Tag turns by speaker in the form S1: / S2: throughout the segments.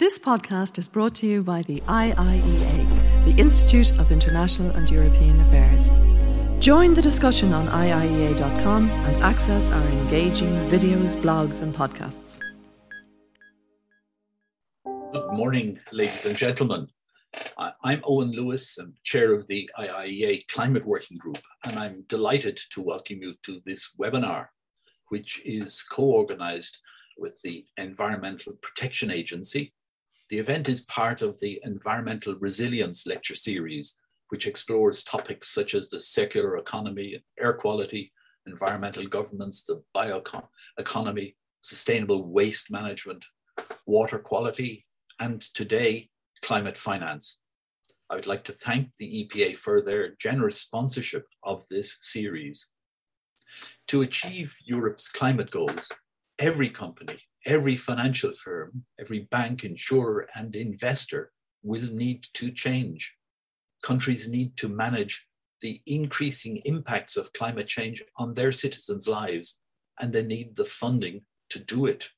S1: This podcast is brought to you by the IIEA, the Institute of International and European Affairs. Join the discussion on IIEA.com and access our engaging videos, blogs, and podcasts.
S2: Good morning, ladies and gentlemen. I'm Owen Lewis, I'm chair of the IIEA Climate Working Group, and I'm delighted to welcome you to this webinar, which is co organized with the Environmental Protection Agency the event is part of the Environmental Resilience Lecture Series, which explores topics such as the circular economy, air quality, environmental governance, the bioeconomy, sustainable waste management, water quality, and today, climate finance. I would like to thank the EPA for their generous sponsorship of this series. To achieve Europe's climate goals, every company every financial firm, every bank, insurer, and investor will need to change. Countries need to manage the increasing impacts of climate change on their citizens' lives, and they need the funding to do it.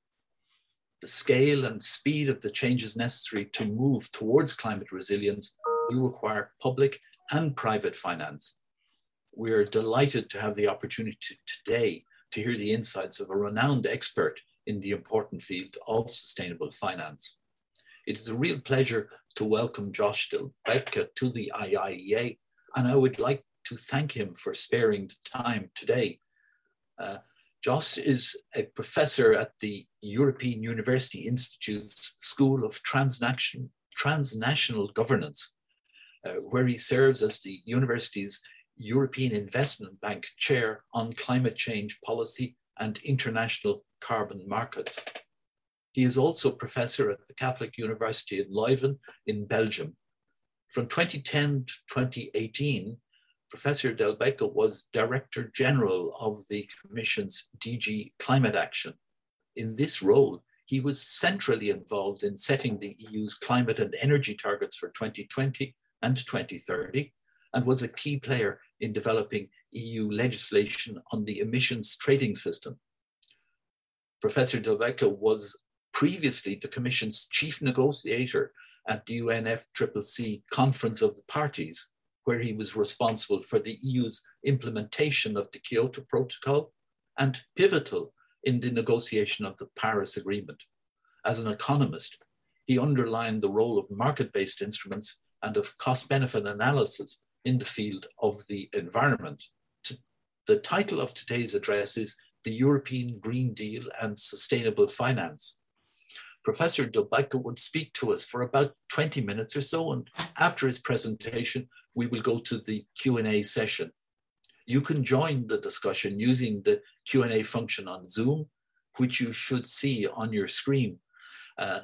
S2: The scale and speed of the changes necessary to move towards climate resilience will require public and private finance. We are delighted to have the opportunity today to hear the insights of a renowned expert in the important field of sustainable finance. It is a real pleasure to welcome Jos Delbeke to the IIEA, and I would like to thank him for sparing the time today. Uh, Jos is a professor at the European University Institute's School of Transnational, Transnational Governance, uh, where he serves as the university's European Investment Bank Chair on Climate Change Policy and International carbon markets. He is also professor at the Catholic University in Leuven in Belgium. From 2010 to 2018, Professor Delbeke was Director General of the Commission's DG Climate Action. In this role, he was centrally involved in setting the EU's climate and energy targets for 2020 and 2030, and was a key player in developing EU legislation on the emissions trading system Professor Delbeke was previously the Commission's chief negotiator at the UNFCCC Conference of the Parties, where he was responsible for the EU's implementation of the Kyoto Protocol and pivotal in the negotiation of the Paris Agreement. As an economist, he underlined the role of market based instruments and of cost benefit analysis in the field of the environment. The title of today's address is the European Green Deal and Sustainable Finance. Professor Delbeke would speak to us for about 20 minutes or so, and after his presentation, we will go to the Q&A session. You can join the discussion using the Q&A function on Zoom, which you should see on your screen. Uh,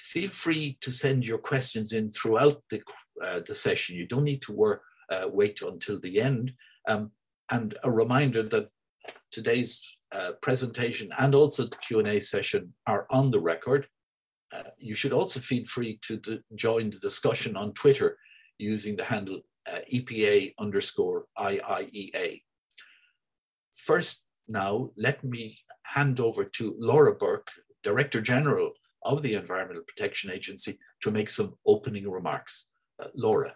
S2: feel free to send your questions in throughout the, uh, the session. You don't need to work, uh, wait until the end. Um, and a reminder that today's uh, presentation and also the Q&A session are on the record. Uh, you should also feel free to, join the discussion on Twitter using the handle uh, EPA underscore IIEA. First now, let me hand over to Laura Burke, Director General of the Environmental Protection Agency, to make some opening remarks. Uh, Laura.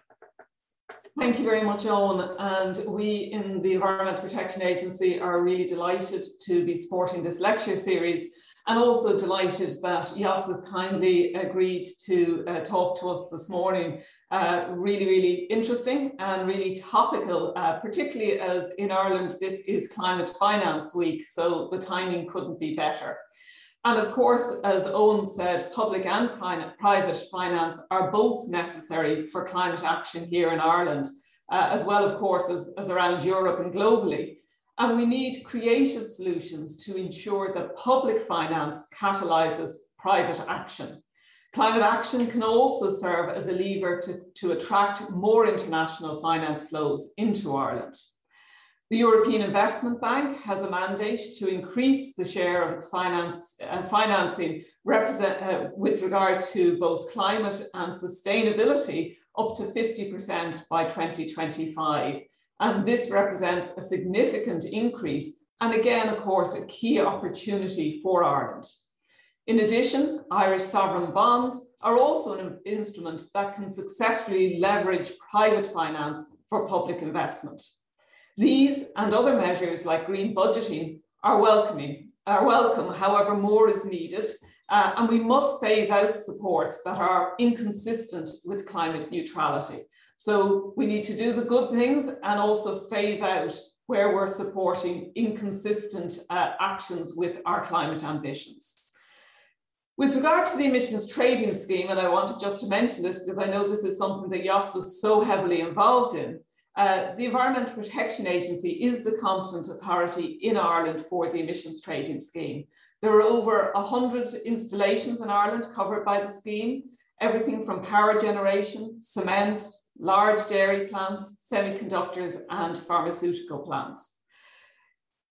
S3: Thank you very much, Owen. And we in the Environmental Protection Agency are really delighted to be supporting this lecture series and also delighted that Jos has kindly agreed to uh, talk to us this morning. Uh, really, really interesting and really topical, uh, particularly as in Ireland, this is Climate Finance Week, so the timing couldn't be better. And of course, as Owen said, public and private finance are both necessary for climate action here in Ireland, uh, as well, of course, as, as around Europe and globally. And we need creative solutions to ensure that public finance catalyses private action. Climate action can also serve as a lever to, to attract more international finance flows into Ireland. The European Investment Bank has a mandate to increase the share of its finance, uh, financing uh, with regard to both climate and sustainability up to 50% by 2025. And this represents a significant increase and again, of course, a key opportunity for Ireland. In addition, Irish sovereign bonds are also an instrument that can successfully leverage private finance for public investment. These and other measures like green budgeting are welcoming, are welcome, however, more is needed, uh, and we must phase out supports that are inconsistent with climate neutrality. So we need to do the good things and also phase out where we're supporting inconsistent uh, actions with our climate ambitions. With regard to the emissions trading scheme, and I wanted just to mention this because I know this is something that Jos was so heavily involved in, uh, the Environmental Protection Agency is the competent authority in Ireland for the emissions trading scheme. There are over 100 installations in Ireland covered by the scheme, everything from power generation, cement, large dairy plants, semiconductors, and pharmaceutical plants.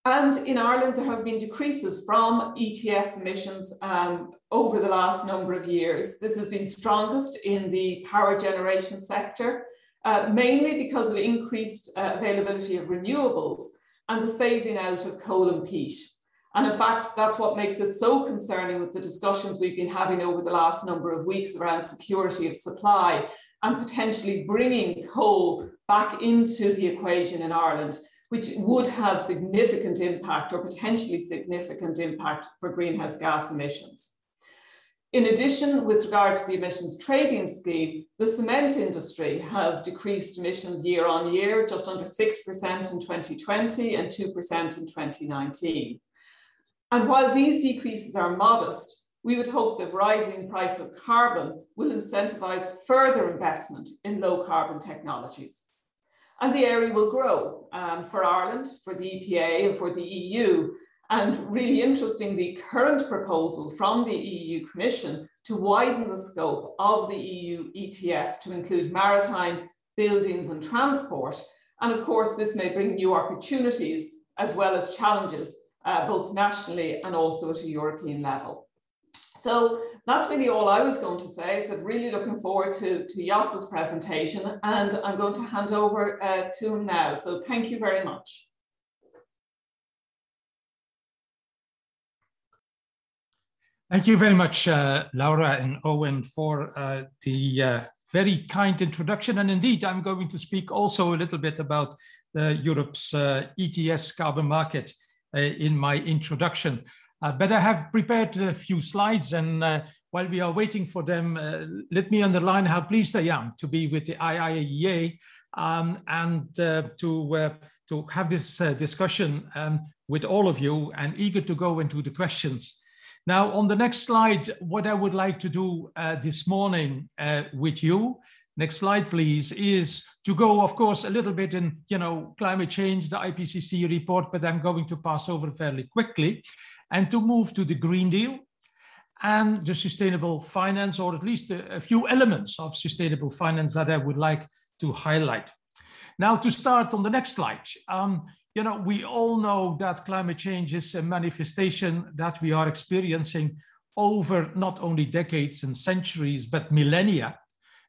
S3: And in Ireland, there have been decreases from ETS emissions um, over the last number of years. This has been strongest in the power generation sector, uh, mainly because of increased uh, availability of renewables and the phasing out of coal and peat. And in fact, that's what makes it so concerning with the discussions we've been having over the last number of weeks around security of supply and potentially bringing coal back into the equation in Ireland, which would have significant impact or potentially significant impact for greenhouse gas emissions. In addition, with regard to the emissions trading scheme, the cement industry have decreased emissions year on year, just under 6% in 2020 and 2% in 2019. And while these decreases are modest, we would hope that rising price of carbon will incentivize further investment in low carbon technologies. And the area will grow um, for Ireland, for the EPA and for the EU and really interesting, the current proposals from the EU Commission to widen the scope of the EU ETS to include maritime, buildings, and transport. And of course, this may bring new opportunities as well as challenges, uh, both nationally and also at a European level. So that's really all I was going to say. Is that really looking forward to, to Jos's presentation, and I'm going to hand over uh, to him now. So thank you very much.
S4: Thank you very much, uh, Laura and Owen, for uh, the uh, very kind introduction. And indeed, I'm going to speak also a little bit about Europe's uh, ETS carbon market uh, in my introduction. Uh, but I have prepared a few slides, and while we are waiting for them, let me underline how pleased I am to be with the IIEA um, and to, to have this discussion um, with all of you and eager to go into the questions. Now, on the next slide, what I would like to do uh, this morning uh, with you, next slide, please, is to go, of course, a little bit in, you know, climate change, the IPCC report, but I'm going to pass over fairly quickly and to move to the Green Deal and the sustainable finance, or at least a, a few elements of sustainable finance that I would like to highlight. Now, to start on the next slide, um, you know, we all know that climate change is a manifestation that we are experiencing over not only decades and centuries, but millennia,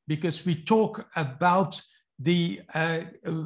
S4: because we talk about the uh,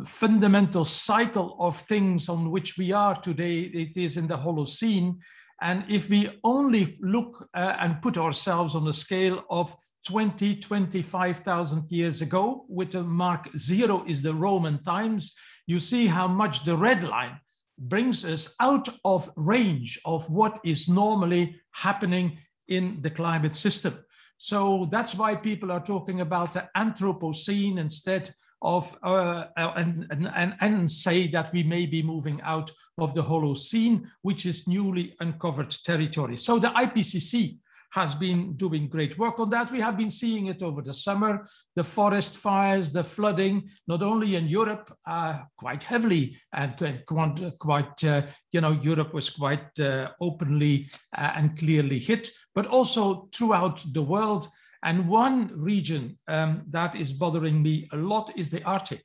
S4: fundamental cycle of things on which we are today. It is in the Holocene. And if we only look uh, and put ourselves on the scale of 20, 25,000 years ago, with the mark zero is the Roman times, you see how much the red line brings us out of range of what is normally happening in the climate system. So that's why people are talking about the Anthropocene instead of, uh, uh and, and, and say that we may be moving out of the Holocene, which is newly uncovered territory. So the IPCC has been doing great work on that. We have been seeing it over the summer, the forest fires, the flooding, not only in Europe, uh, quite heavily, and quite, quite uh, you know, Europe was quite uh, openly uh, and clearly hit, but also throughout the world. And one region um, that is bothering me a lot is the Arctic,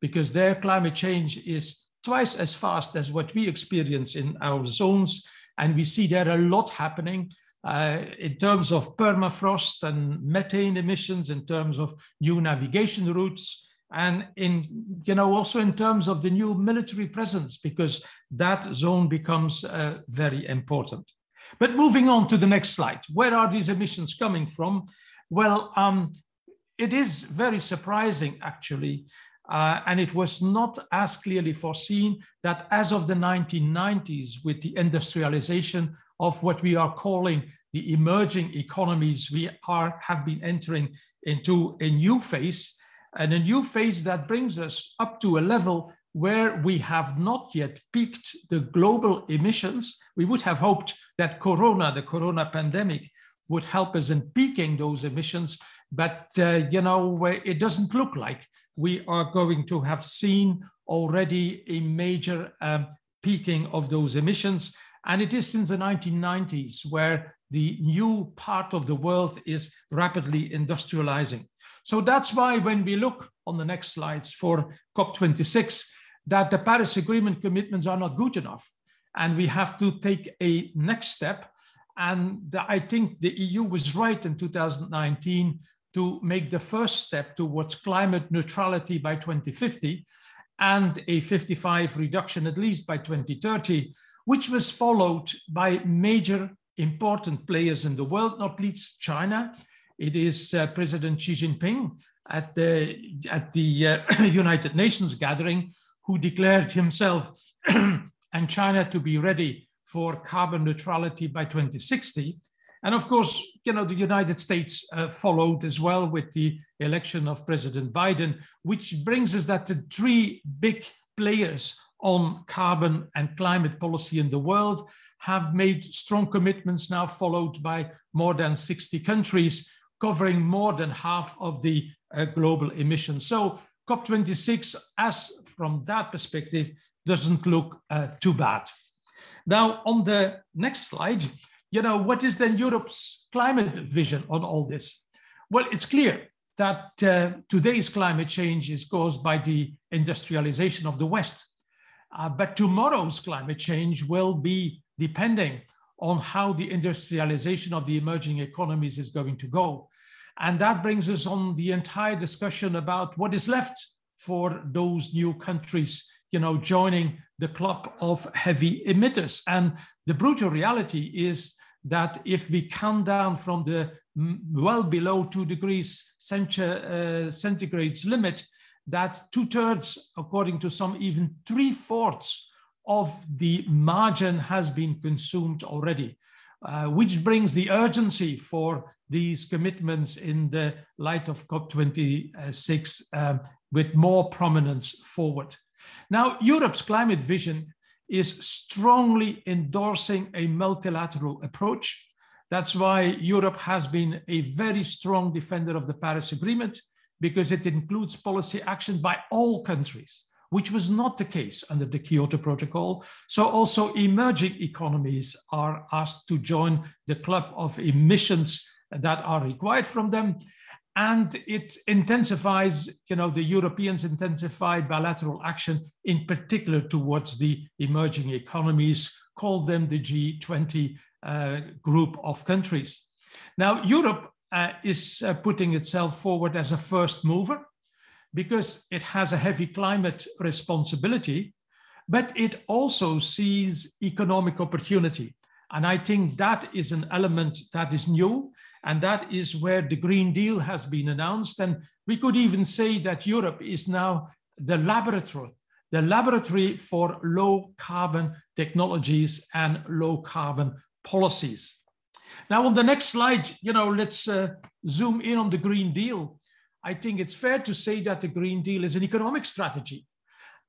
S4: because their climate change is twice as fast as what we experience in our zones. And we see there a lot happening uh, in terms of permafrost and methane emissions, in terms of new navigation routes, and in you know also in terms of the new military presence, because that zone becomes uh, very important. But moving on to the next slide, where are these emissions coming from? Well, um, it is very surprising, actually, uh, and it was not as clearly foreseen that as of the 1990s, with the industrialization of what we are calling the emerging economies, we are have been entering into a new phase, and a new phase that brings us up to a level where we have not yet peaked the global emissions. We would have hoped that Corona, the Corona pandemic, would help us in peaking those emissions, but uh, you know it doesn't look like we are going to have seen already a major um, peaking of those emissions. And it is since the 1990s where the new part of the world is rapidly industrializing. So that's why when we look on the next slides for COP26, that the Paris Agreement commitments are not good enough. And we have to take a next step. And I think the EU was right in 2019 to make the first step towards climate neutrality by 2050 and a 55 reduction at least by 2030, which was followed by major important players in the world, not least China. It is uh, President Xi Jinping at the, at the uh, United Nations gathering who declared himself and China to be ready for carbon neutrality by 2060. And of course, you know, the United States uh, followed as well with the election of President Biden, which brings us that the three big players on carbon and climate policy in the world have made strong commitments now followed by more than 60 countries covering more than half of the uh, global emissions. So COP26, as from that perspective, doesn't look uh, too bad. Now, on the next slide, you know, what is then Europe's climate vision on all this? Well, it's clear that uh, today's climate change is caused by the industrialization of the West. Uh, but tomorrow's climate change will be depending on how the industrialization of the emerging economies is going to go. And that brings us on the entire discussion about what is left for those new countries, you know, joining the club of heavy emitters. And the brutal reality is that if we come down from the well below two degrees uh, centigrades limit, that two thirds, according to some, even three fourths of the margin has been consumed already, uh, which brings the urgency for these commitments in the light of COP26 um, with more prominence forward. Now, Europe's climate vision is strongly endorsing a multilateral approach. That's why Europe has been a very strong defender of the Paris Agreement because it includes policy action by all countries, which was not the case under the Kyoto Protocol. So also emerging economies are asked to join the club of emissions that are required from them. And it intensifies, you know, the Europeans intensify bilateral action, in particular towards the emerging economies, call them the G20 uh, group of countries. Now, Europe uh, is uh, putting itself forward as a first mover because it has a heavy climate responsibility, but it also sees economic opportunity. And I think that is an element that is new and that is where the Green Deal has been announced. And we could even say that Europe is now the laboratory, the laboratory for low carbon technologies and low carbon policies. Now, on the next slide, you know, let's uh, zoom in on the Green Deal. I think it's fair to say that the Green Deal is an economic strategy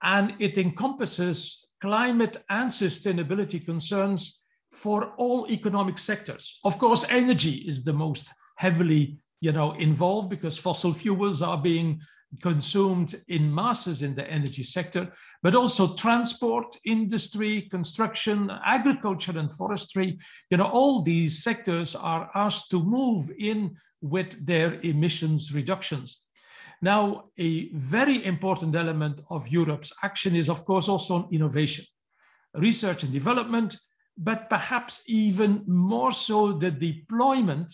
S4: and it encompasses climate and sustainability concerns for all economic sectors. Of course, energy is the most heavily you know, involved because fossil fuels are being consumed in masses in the energy sector, but also transport, industry, construction, agriculture, and forestry. You know, all these sectors are asked to move in with their emissions reductions. Now, a very important element of Europe's action is, of course, also on innovation, research and development, but perhaps even more so the deployment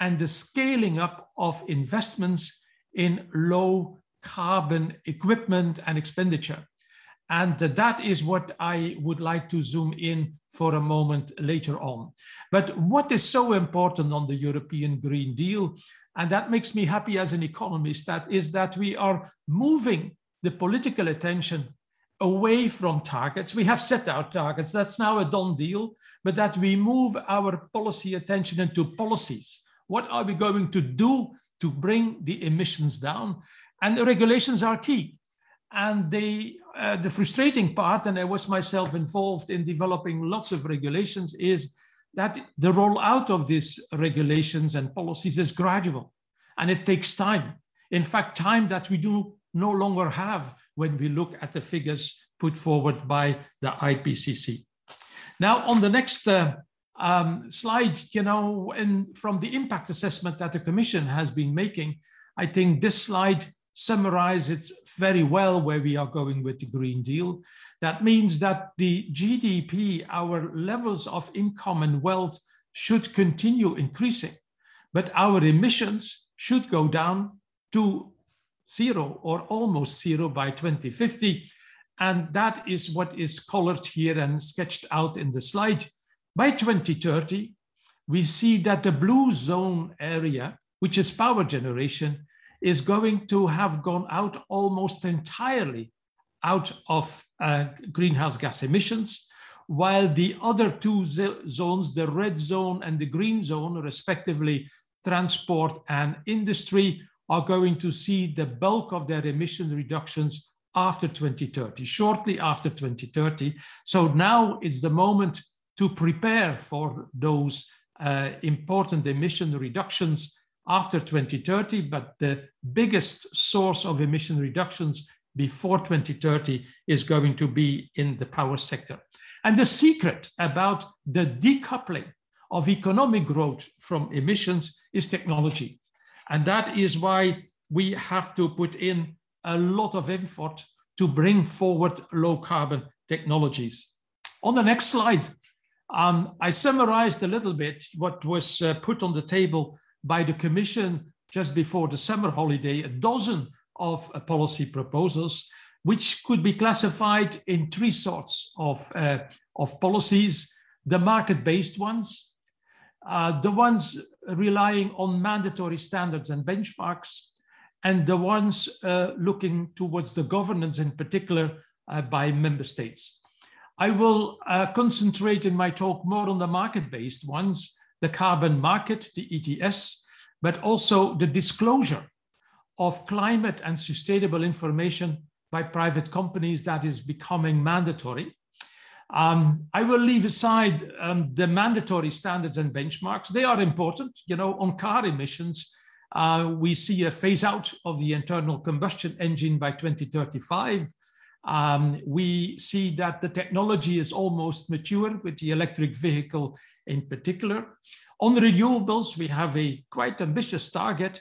S4: and the scaling up of investments in low carbon equipment and expenditure. And that is what I would like to zoom in for a moment later on. But what is so important on the European Green Deal, and that makes me happy as an economist, that is that we are moving the political attention away from targets. We have set our targets, that's now a done deal, but that we move our policy attention into policies. What are we going to do to bring the emissions down? And the regulations are key. And they, uh, the frustrating part, and I was myself involved in developing lots of regulations, is that the rollout of these regulations and policies is gradual and it takes time. In fact, time that we do no longer have when we look at the figures put forward by the IPCC. Now, on the next uh, um, slide, you know, and from the impact assessment that the Commission has been making, I think this slide summarizes very well where we are going with the Green Deal. That means that the GDP, our levels of income and wealth should continue increasing, but our emissions should go down to zero or almost zero by 2050. And that is what is colored here and sketched out in the slide. By 2030, we see that the blue zone area, which is power generation, is going to have gone out almost entirely out of uh, greenhouse gas emissions, while the other two zones, the red zone and the green zone, respectively, transport and industry, are going to see the bulk of their emission reductions after 2030, shortly after 2030. So now it's the moment to prepare for those uh, important emission reductions after 2030, but the biggest source of emission reductions before 2030 is going to be in the power sector. And the secret about the decoupling of economic growth from emissions is technology. And that is why we have to put in a lot of effort to bring forward low carbon technologies. On the next slide, um, I summarized a little bit what was uh, put on the table by the Commission just before the summer holiday, a dozen of uh, policy proposals, which could be classified in three sorts of, uh, of policies the market based ones, uh, the ones relying on mandatory standards and benchmarks, and the ones uh, looking towards the governance in particular uh, by member states. I will uh, concentrate in my talk more on the market-based ones, the carbon market, the ETS, but also the disclosure of climate and sustainable information by private companies that is becoming mandatory. Um, I will leave aside um, the mandatory standards and benchmarks. They are important. You know, on car emissions, uh, we see a phase out of the internal combustion engine by 2035. Um, we see that the technology is almost mature with the electric vehicle in particular. On renewables, we have a quite ambitious target.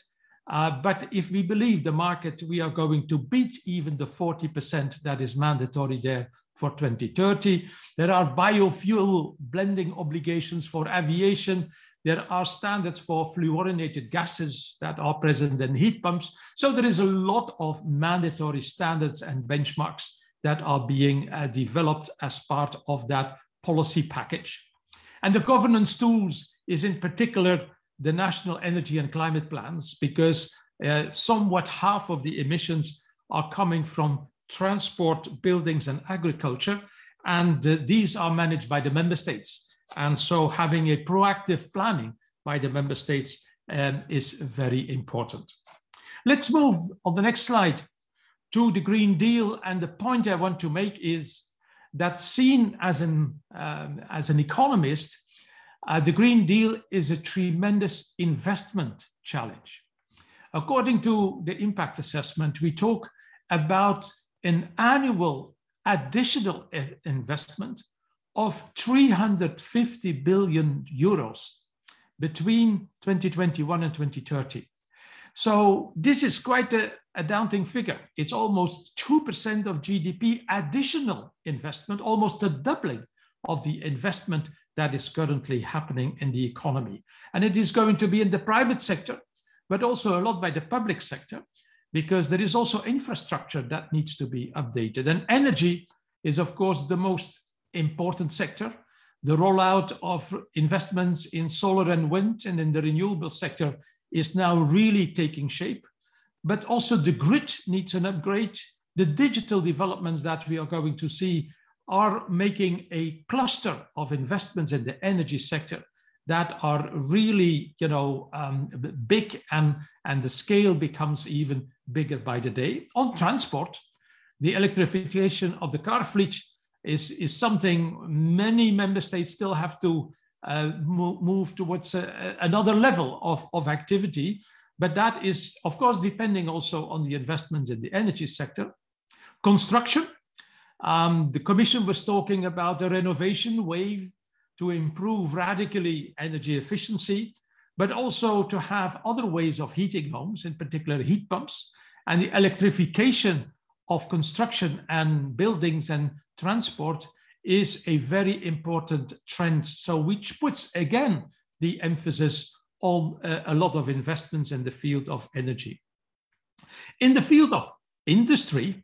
S4: Uh, but if we believe the market, we are going to beat even the 40% that is mandatory there for 2030. There are biofuel blending obligations for aviation. There are standards for fluorinated gases that are present in heat pumps. So there is a lot of mandatory standards and benchmarks that are being uh, developed as part of that policy package. And the governance tools is in particular the national energy and climate plans because uh, somewhat half of the emissions are coming from transport, buildings, and agriculture. And uh, these are managed by the member states. And so having a proactive planning by the member states um, is very important. Let's move on the next slide to the Green Deal. And the point I want to make is that seen as an, um, as an economist, uh, the Green Deal is a tremendous investment challenge. According to the impact assessment, we talk about an annual additional investment of 350 billion euros between 2021 and 2030. So this is quite a, a daunting figure. It's almost 2% of GDP additional investment, almost a doubling of the investment that is currently happening in the economy. And it is going to be in the private sector, but also a lot by the public sector. because there is also infrastructure that needs to be updated. And energy is, of course, the most important sector. The rollout of investments in solar and wind and in the renewable sector is now really taking shape. But also the grid needs an upgrade. The digital developments that we are going to see are making a cluster of investments in the energy sector that are really, you know, um, big and, and the scale becomes even bigger by the day. On transport, the electrification of the car fleet is, is something many member states still have to uh, move, towards a, another level of, of activity. But that is, of course, depending also on the investments in the energy sector. Construction, um, the Commission was talking about the renovation wave to improve radically energy efficiency, but also to have other ways of heating homes, in particular heat pumps, and the electrification of construction and buildings and transport is a very important trend. So, which puts again the emphasis on uh, a lot of investments in the field of energy. In the field of industry,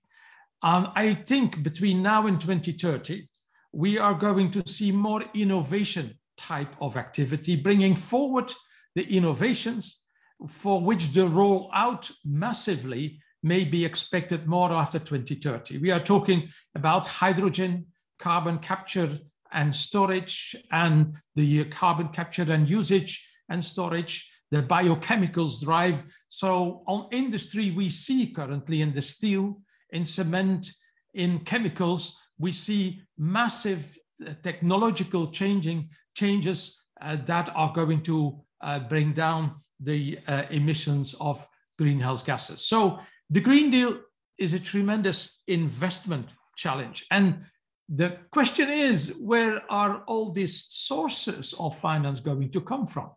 S4: um, I think between now and 2030, we are going to see more innovation type of activity, bringing forward the innovations for which the rollout massively may be expected more after 2030. We are talking about hydrogen, carbon capture and storage, and the carbon capture and usage and storage, the biochemicals drive. So on industry, we see currently in the steel, in cement, in chemicals, we see massive uh, technological changing changes uh, that are going to uh, bring down the uh, emissions of greenhouse gases. So the Green Deal is a tremendous investment challenge. And the question is, where are all these sources of finance going to come from?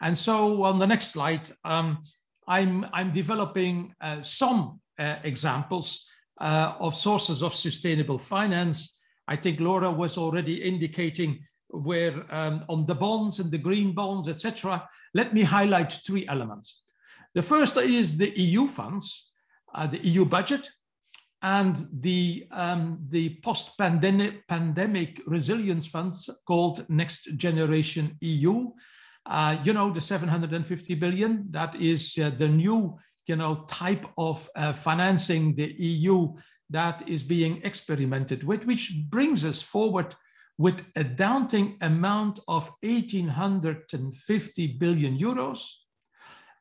S4: And so on the next slide, um, I'm, I'm developing uh, some uh, examples uh, of sources of sustainable finance. I think Laura was already indicating where um, on the bonds and the green bonds, etc. Let me highlight three elements. The first is the EU funds, uh, the EU budget, and the, um, the post-pandemic pandemic resilience funds called Next Generation EU. Uh, you know, the 750 billion, that is uh, the new you know, type of uh, financing the EU that is being experimented with, which brings us forward with a daunting amount of 1850 billion euros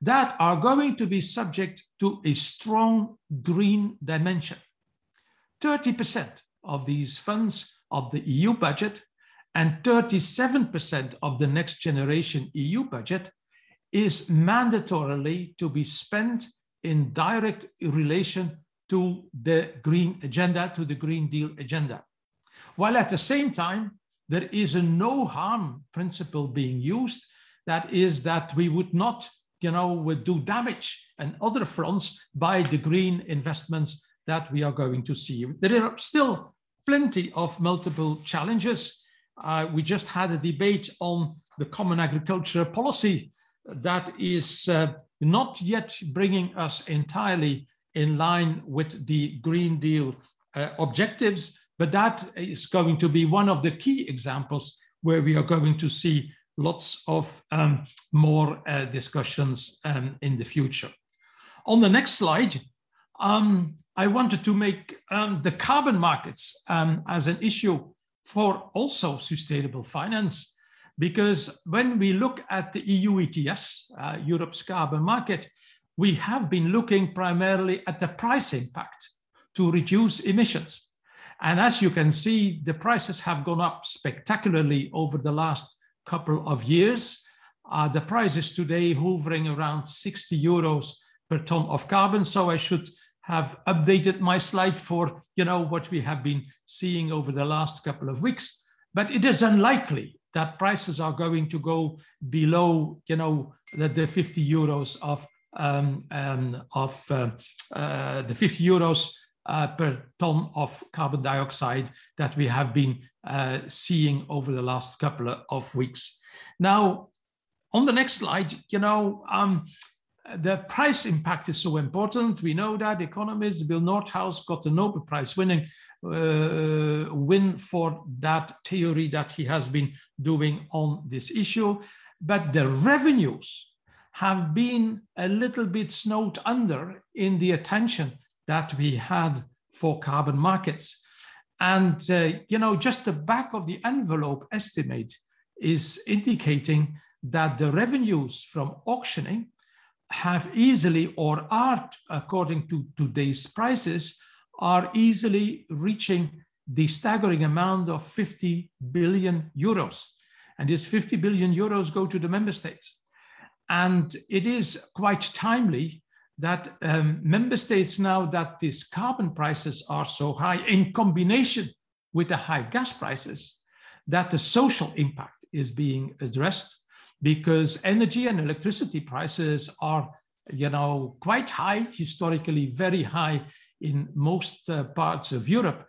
S4: that are going to be subject to a strong green dimension. 30% of these funds of the EU budget and 37% of the next generation EU budget is mandatorily to be spent in direct relation to the green agenda, to the Green Deal agenda. While at the same time, there is a no harm principle being used. That is that we would not, you know, would do damage and other fronts by the green investments that we are going to see. There are still plenty of multiple challenges. Uh, we just had a debate on the common agricultural policy that is uh, not yet bringing us entirely in line with the Green Deal uh, objectives, but that is going to be one of the key examples where we are going to see lots of um, more uh, discussions um, in the future. On the next slide, um, I wanted to make um, the carbon markets um, as an issue for also sustainable finance. Because when we look at the EU ETS, uh, Europe's carbon market, we have been looking primarily at the price impact to reduce emissions. And as you can see, the prices have gone up spectacularly over the last couple of years. Uh, the price is today hovering around 60 euros per ton of carbon. So I should have updated my slide for you know what we have been seeing over the last couple of weeks. But it is unlikely that prices are going to go below, you know, the, the 50 euros of um, um, of uh, uh, the 50 euros uh, per ton of carbon dioxide that we have been uh, seeing over the last couple of weeks. Now, on the next slide, you know, um, the price impact is so important. We know that economist Bill Nordhaus got the Nobel Prize winning uh, win for that theory that he has been doing on this issue. But the revenues have been a little bit snowed under in the attention that we had for carbon markets. And, uh, you know, just the back of the envelope estimate is indicating that the revenues from auctioning have easily or are, according to today's prices, are easily reaching the staggering amount of 50 billion euros. And these 50 billion euros go to the member states. And it is quite timely that um, member states, now that these carbon prices are so high, in combination with the high gas prices, that the social impact is being addressed because energy and electricity prices are you know quite high historically very high in most uh, parts of europe.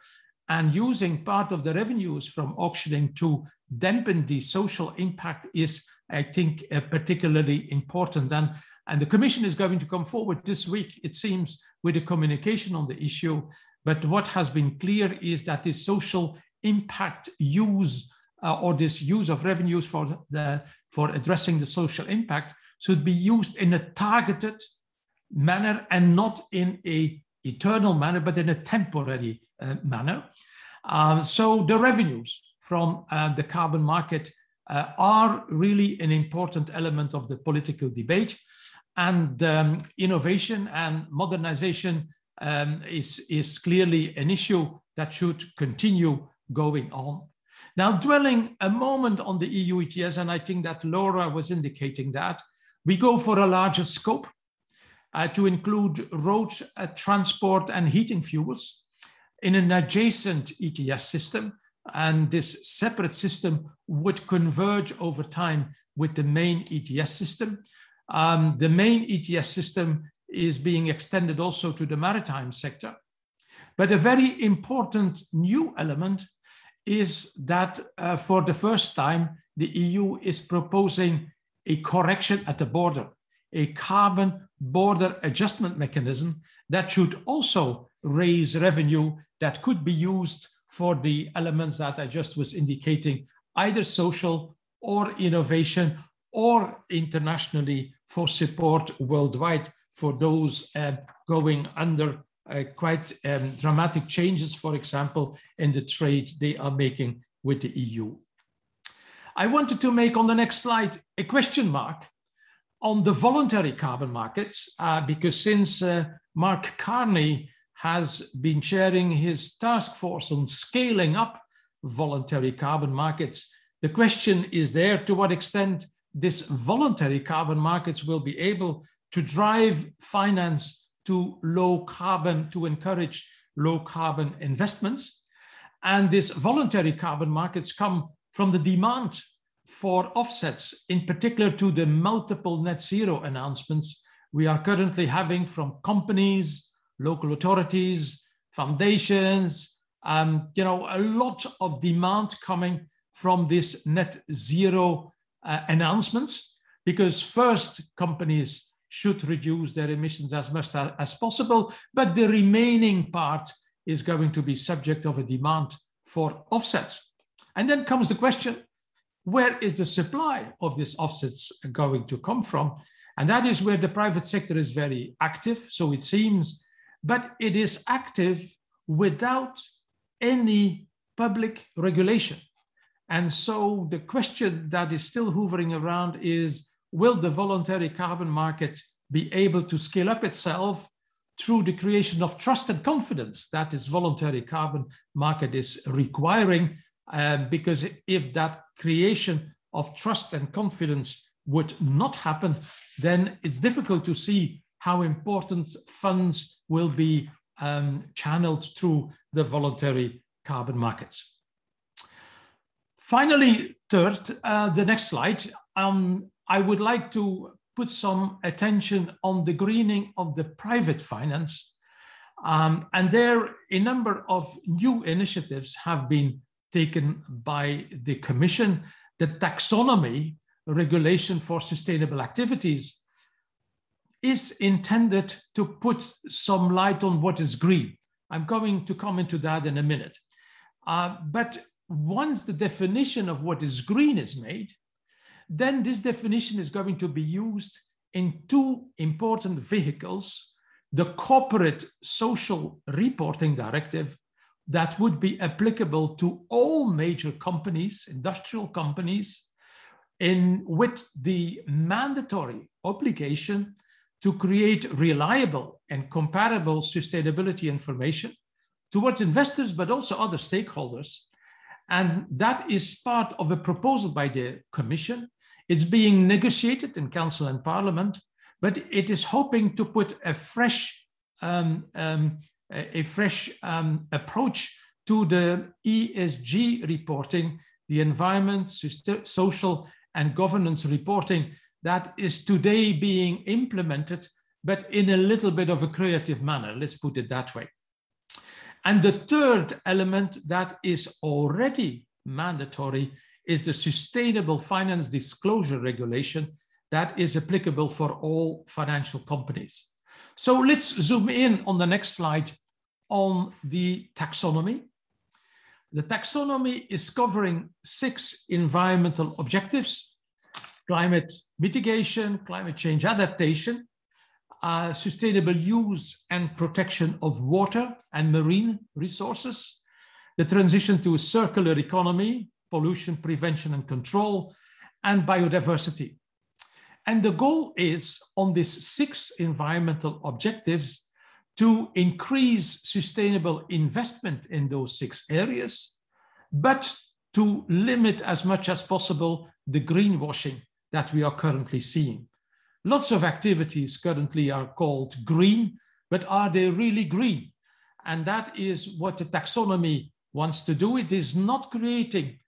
S4: And using part of the revenues from auctioning to dampen the social impact is i think uh, particularly important. And and the commission is going to come forward this week it seems with a communication on the issue but what has been clear is that this social impact use uh, or this use of revenues for, the, for addressing the social impact should be used in a targeted manner and not in a eternal manner, but in a temporary uh, manner. Um, so the revenues from uh, the carbon market uh, are really an important element of the political debate. And um, innovation and modernization um, is, is clearly an issue that should continue going on. Now, dwelling a moment on the EU ETS, and I think that Laura was indicating that, we go for a larger scope uh, to include road uh, transport and heating fuels in an adjacent ETS system. And this separate system would converge over time with the main ETS system. Um, the main ETS system is being extended also to the maritime sector. But a very important new element is that uh, for the first time, the EU is proposing a correction at the border, a carbon border adjustment mechanism that should also raise revenue that could be used for the elements that I just was indicating, either social or innovation or internationally for support worldwide for those uh, going under uh, quite um, dramatic changes, for example, in the trade they are making with the EU. I wanted to make on the next slide a question mark on the voluntary carbon markets, uh, because since uh, Mark Carney has been chairing his task force on scaling up voluntary carbon markets, the question is there to what extent this voluntary carbon markets will be able to drive finance to low carbon, to encourage low carbon investments. And these voluntary carbon markets come from the demand for offsets, in particular to the multiple net zero announcements we are currently having from companies, local authorities, foundations, um, you know, a lot of demand coming from this net zero uh, announcements because first companies should reduce their emissions as much as possible, but the remaining part is going to be subject of a demand for offsets. And then comes the question, where is the supply of these offsets going to come from? And that is where the private sector is very active, so it seems, but it is active without any public regulation. And so the question that is still hovering around is will the voluntary carbon market be able to scale up itself through the creation of trust and confidence that this voluntary carbon market is requiring. Um, because if that creation of trust and confidence would not happen, then it's difficult to see how important funds will be um, channeled through the voluntary carbon markets. Finally, third, uh, the next slide. Um, I would like to put some attention on the greening of the private finance. Um, and there, a number of new initiatives have been taken by the Commission. The taxonomy regulation for sustainable activities is intended to put some light on what is green. I'm going to comment to that in a minute. Uh, but once the definition of what is green is made, then this definition is going to be used in two important vehicles, the corporate social reporting directive that would be applicable to all major companies, industrial companies, in with the mandatory obligation to create reliable and comparable sustainability information towards investors, but also other stakeholders. And that is part of a proposal by the Commission. It's being negotiated in Council and Parliament, but it is hoping to put a fresh, um, um, a fresh um, approach to the ESG reporting, the environment, social, and governance reporting that is today being implemented, but in a little bit of a creative manner, let's put it that way. And the third element that is already mandatory is the Sustainable Finance Disclosure Regulation that is applicable for all financial companies. So let's zoom in on the next slide on the taxonomy. The taxonomy is covering six environmental objectives climate mitigation, climate change adaptation, uh, sustainable use and protection of water and marine resources, the transition to a circular economy, pollution prevention and control, and biodiversity. And the goal is on these six environmental objectives to increase sustainable investment in those six areas, but to limit as much as possible the greenwashing that we are currently seeing. Lots of activities currently are called green, but are they really green? And that is what the taxonomy wants to do. It is not creating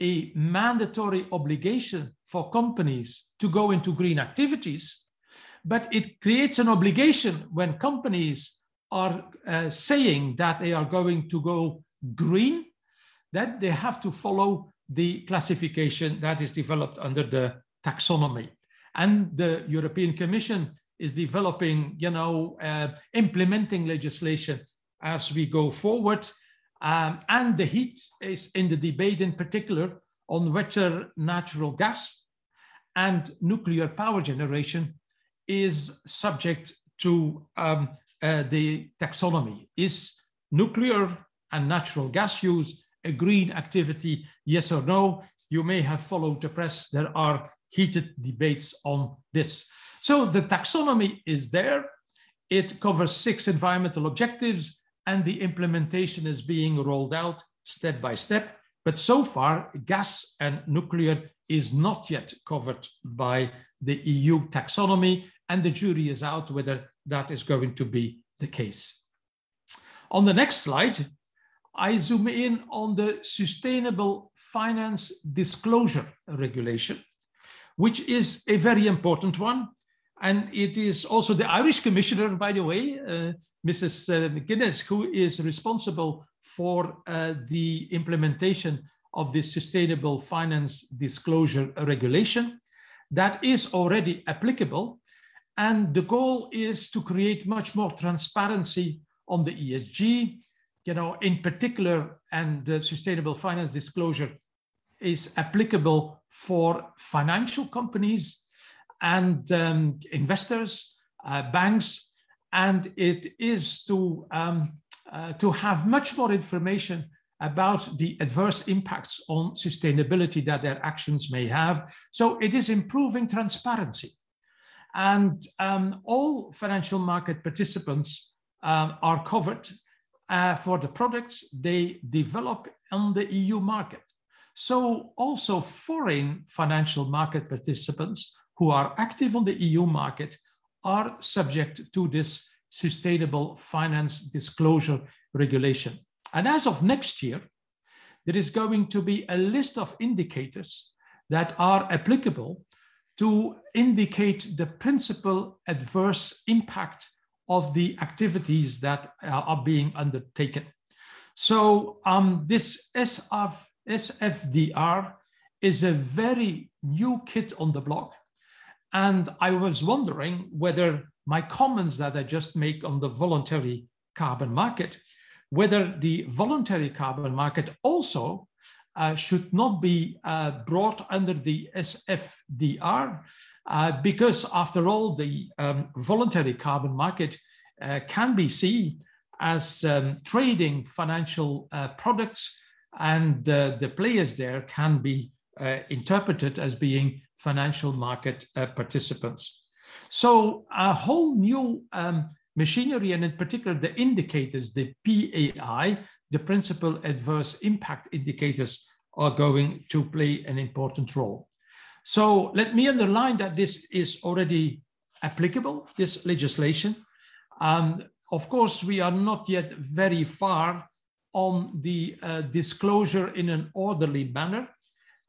S4: a mandatory obligation for companies to go into green activities, but it creates an obligation when companies are uh, saying that they are going to go green, that they have to follow the classification that is developed under the taxonomy. And the European Commission is developing, you know, uh, implementing legislation as we go forward. Um, and the heat is in the debate in particular on whether natural gas and nuclear power generation is subject to um, uh, the taxonomy. Is nuclear and natural gas use a green activity, yes or no? You may have followed the press. There are heated debates on this. So the taxonomy is there. It covers six environmental objectives and the implementation is being rolled out step by step. But so far, gas and nuclear is not yet covered by the EU taxonomy, and the jury is out whether that is going to be the case. On the next slide, I zoom in on the Sustainable Finance Disclosure Regulation which is a very important one. And it is also the Irish Commissioner, by the way, uh, Mrs. Uh, McGuinness, who is responsible for uh, the implementation of this Sustainable Finance Disclosure Regulation that is already applicable. And the goal is to create much more transparency on the ESG, you know, in particular, and the Sustainable Finance Disclosure is applicable for financial companies and um, investors, uh, banks, and it is to, um, uh, to have much more information about the adverse impacts on sustainability that their actions may have. So it is improving transparency. And um, all financial market participants uh, are covered uh, for the products they develop on the EU market. So also foreign financial market participants who are active on the EU market are subject to this sustainable finance disclosure regulation. And as of next year, there is going to be a list of indicators that are applicable to indicate the principal adverse impact of the activities that are being undertaken. So um, this SF, SFDR is a very new kid on the block. And I was wondering whether my comments that I just make on the voluntary carbon market, whether the voluntary carbon market also uh, should not be uh, brought under the SFDR, uh, because after all, the um, voluntary carbon market uh, can be seen as um, trading financial uh, products, and uh, the players there can be interpreted as being financial market participants. So a whole new um, machinery, and in particular the indicators, the PAI, the principal adverse impact indicators are going to play an important role. So let me underline that this is already applicable, this legislation. Um, of course, we are not yet very far on the uh, disclosure in an orderly manner.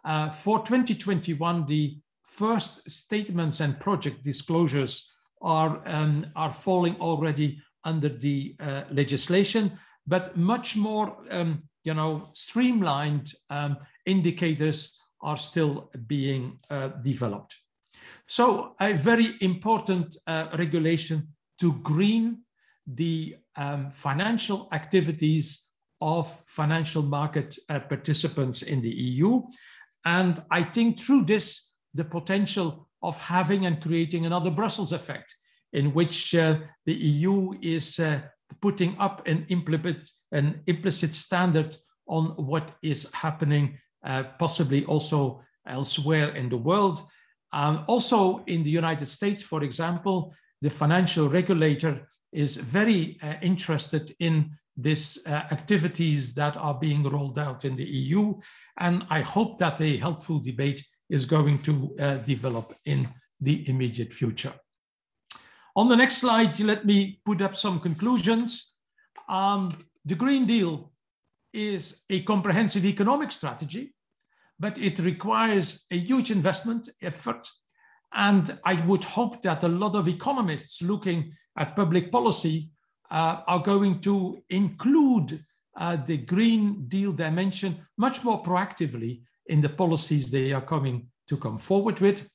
S4: Uh, for 2021, the first statements and project disclosures are, um, are falling already under the uh, legislation, but much more um, you know, streamlined um, indicators are still being uh, developed. So a very important uh, regulation to green the um, financial activities of financial market uh, participants in the EU. And I think through this, the potential of having and creating another Brussels effect in which uh, the EU is uh, putting up an implement, an implicit standard on what is happening, uh, possibly also elsewhere in the world. Um, also in the United States, for example, the financial regulator is very uh, interested in these uh, activities that are being rolled out in the EU. And I hope that a helpful debate is going to uh, develop in the immediate future. On the next slide, let me put up some conclusions. Um, the Green Deal is a comprehensive economic strategy, but it requires a huge investment effort. And I would hope that a lot of economists looking at public policy uh, are going to include uh, the Green Deal dimension much more proactively in the policies they are coming to come forward with.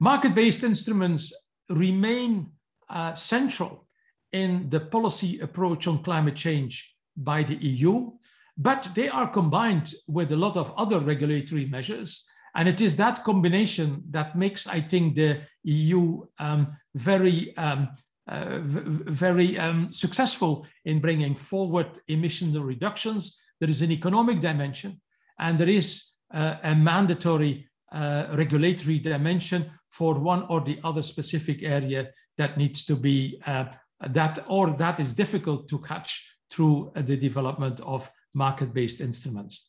S4: Market-based instruments remain uh, central in the policy approach on climate change by the EU, but they are combined with a lot of other regulatory measures. And it is that combination that makes, I think, the EU um, very, um, uh, very um, successful in bringing forward emission reductions. There is an economic dimension, and there is uh, a mandatory uh, regulatory dimension for one or the other specific area that needs to be uh, that or that is difficult to catch through the development of market-based instruments.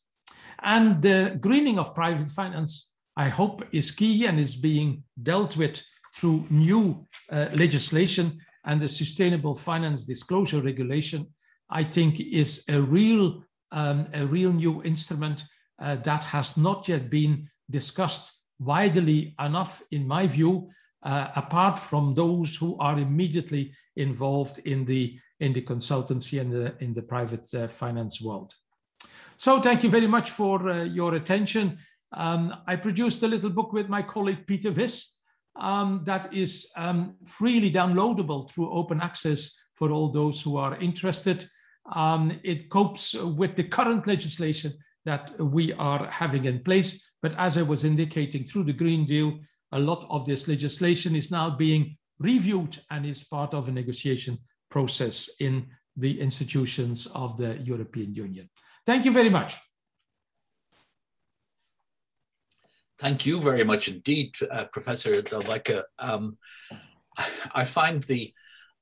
S4: And the greening of private finance, I hope, is key and is being dealt with through new uh, legislation and the Sustainable Finance Disclosure Regulation, I think is a real, um, a real new instrument uh, that has not yet been discussed widely enough, in my view, uh, apart from those who are immediately involved in the in the consultancy and the, in the private uh, finance world. So thank you very much for uh, your attention. Um, I produced a little book with my colleague Peter Vis um, that is um, freely downloadable through open access for all those who are interested. Um, it copes with the current legislation that we are having in place. But as I was indicating through the Green Deal, a lot of this legislation is now being reviewed and is part of a negotiation process in the institutions of the European Union. Thank you very much.
S2: Thank you very much indeed, uh, Professor Delbeke. Um, I find the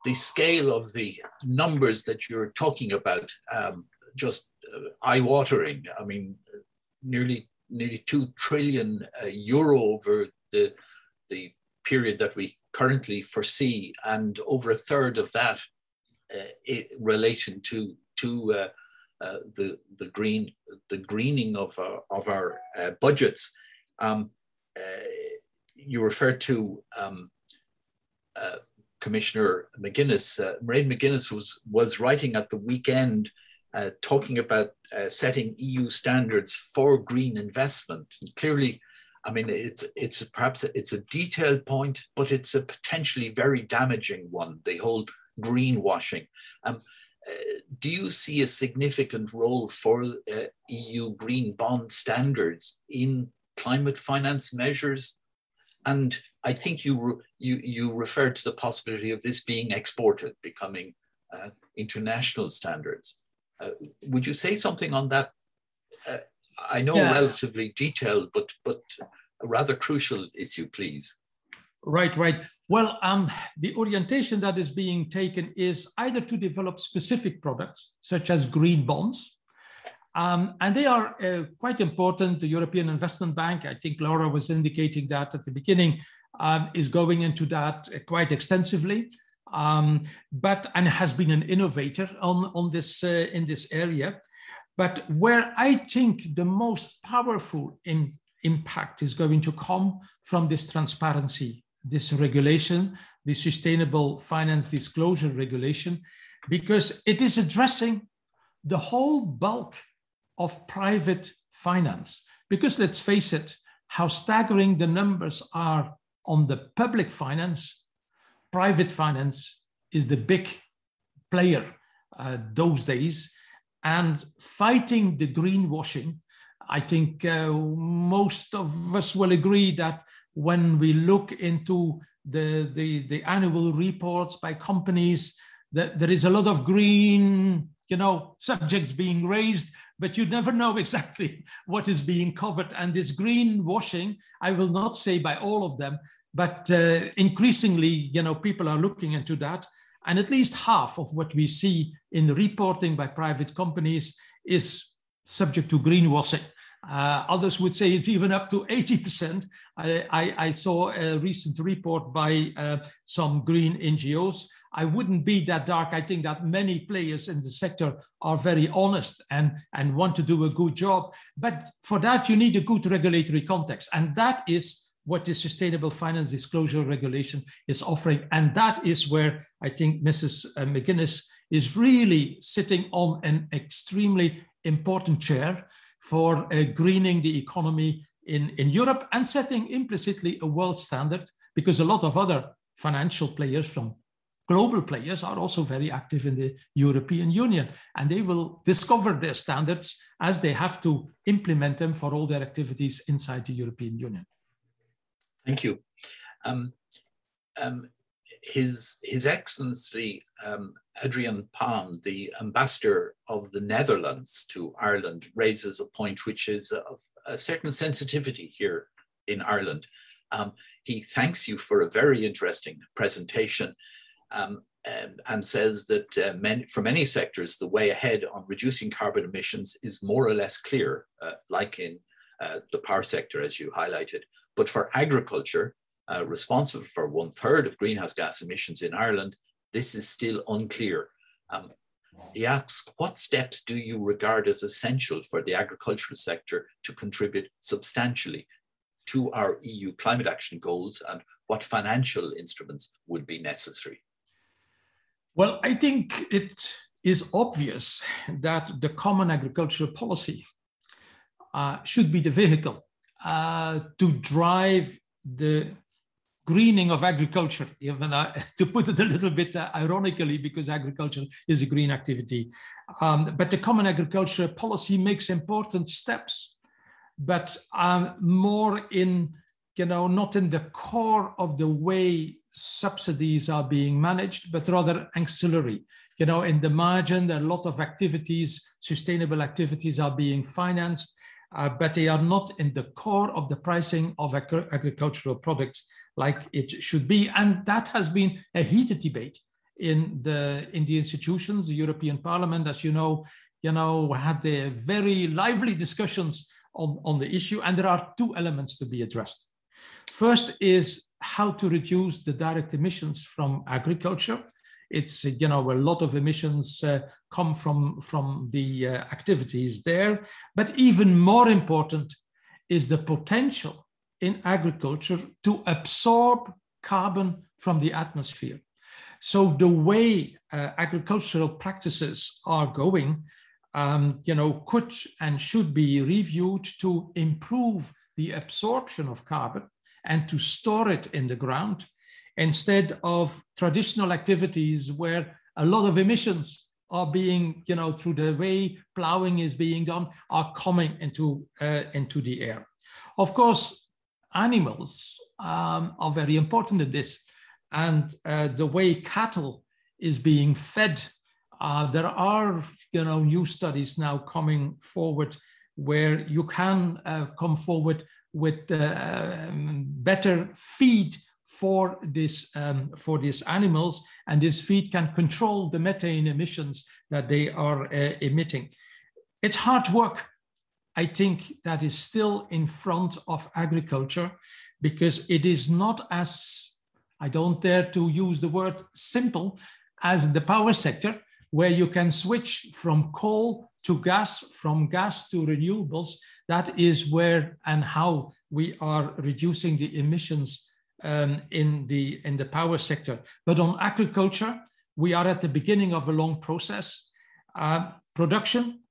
S2: the scale of the numbers that you're talking about um, just uh, eye-watering. I mean, nearly nearly two trillion uh, euro over the the period that we currently foresee, and over a third of that uh, relation to to uh, uh, the the green the greening of our, of our uh, budgets. Um, uh, you referred to um, uh, Commissioner McGuinness. Uh, McGuinness was was writing at the weekend. talking about setting EU standards for green investment. And clearly, I mean, it's it's perhaps it's a detailed point, but it's a potentially very damaging one. The whole greenwashing. Um, uh, do you see a significant role for uh, EU green bond standards in climate finance measures? And I think you, re you, you referred to the possibility of this being exported, becoming uh, international standards. Uh, would you say something on that? Uh, I know yeah. relatively detailed, but, but rather crucial issue, please.
S4: Right, right. Well, um, the orientation that is being taken is either to develop specific products, such as green bonds, um, and they are uh, quite important. The European Investment Bank, I think Laura was indicating that at the beginning, um, is going into that uh, quite extensively. Um, but and has been an innovator on, on this uh, in this area. But where I think the most powerful in, impact is going to come from this transparency this regulation, the Sustainable Finance Disclosure Regulation, because it is addressing the whole bulk of private finance. Because let's face it, how staggering the numbers are on the public finance, private finance is the big player uh, those days. And fighting the greenwashing, I think uh, most of us will agree that when we look into the, the, the annual reports by companies, that there is a lot of green you know subjects being raised but you never know exactly what is being covered. And this green washing i will not say by all of them but uh, increasingly you know people are looking into that. And at least half of what we see in the reporting by private companies is subject to greenwashing uh, others would say it's even up to 80%. I, I, I saw a recent report by uh, some green NGOs. I wouldn't be that dark. I think that many players in the sector are very honest and, and want to do a good job. But for that, you need a good regulatory context. And that is what the Sustainable Finance Disclosure Regulation is offering. And that is where I think Mrs. Uh, McGuinness is really sitting on an extremely important chair for uh, greening the economy in, in Europe and setting implicitly a world standard because a lot of other financial players from global players are also very active in the European Union and they will discover their standards as they have to implement them for all their activities inside the European Union.
S2: Thank you. Um, um, his, His Excellency um, Adriaan Palm, the ambassador of the Netherlands to Ireland, raises a point which is of a certain sensitivity here in Ireland. Um, he thanks you for a very interesting presentation um, and, and, says that uh, many, for many sectors, the way ahead on reducing carbon emissions is more or less clear, uh, like in uh, the power sector, as you highlighted. But for agriculture, uh, responsible for one third of greenhouse gas emissions in Ireland, this is still unclear. Um, he asks, what steps do you regard as essential for the agricultural sector to contribute substantially to our EU climate action goals and what financial instruments would be necessary?
S4: Well, I think it is obvious that the common agricultural policy uh, should be the vehicle uh, to drive the greening of agriculture, even uh, to put it a little bit uh, ironically, because agriculture is a green activity. Um, but the common agriculture policy makes important steps, but um, more in, you know, not in the core of the way subsidies are being managed, but rather ancillary. You know, in the margin, there are a lot of activities, sustainable activities are being financed, uh, but they are not in the core of the pricing of agricultural products like it should be. And that has been a heated debate in the in the institutions. The European Parliament, as you know, you know, had the very lively discussions on, on the issue. And there are two elements to be addressed. First is how to reduce the direct emissions from agriculture. It's, you know, a lot of emissions uh, come from, from the uh, activities there. But even more important is the potential in agriculture to absorb carbon from the atmosphere. So the way uh, agricultural practices are going, um, you know, could and should be reviewed to improve the absorption of carbon and to store it in the ground instead of traditional activities where a lot of emissions are being, you know, through the way plowing is being done, are coming into, uh, into the air. Of course, animals um, are very important in this. And uh, the way cattle is being fed, uh, there are, you know, new studies now coming forward where you can uh, come forward with uh, um, better feed for this um, for these animals, and this feed can control the methane emissions that they are uh, emitting. It's hard work. I think that is still in front of agriculture because it is not as I don't dare to use the word simple as the power sector, where you can switch from coal to gas, from gas to renewables. That is where and how we are reducing the emissions um, in, the, in the power sector. But on agriculture, we are at the beginning of a long process. Uh, production,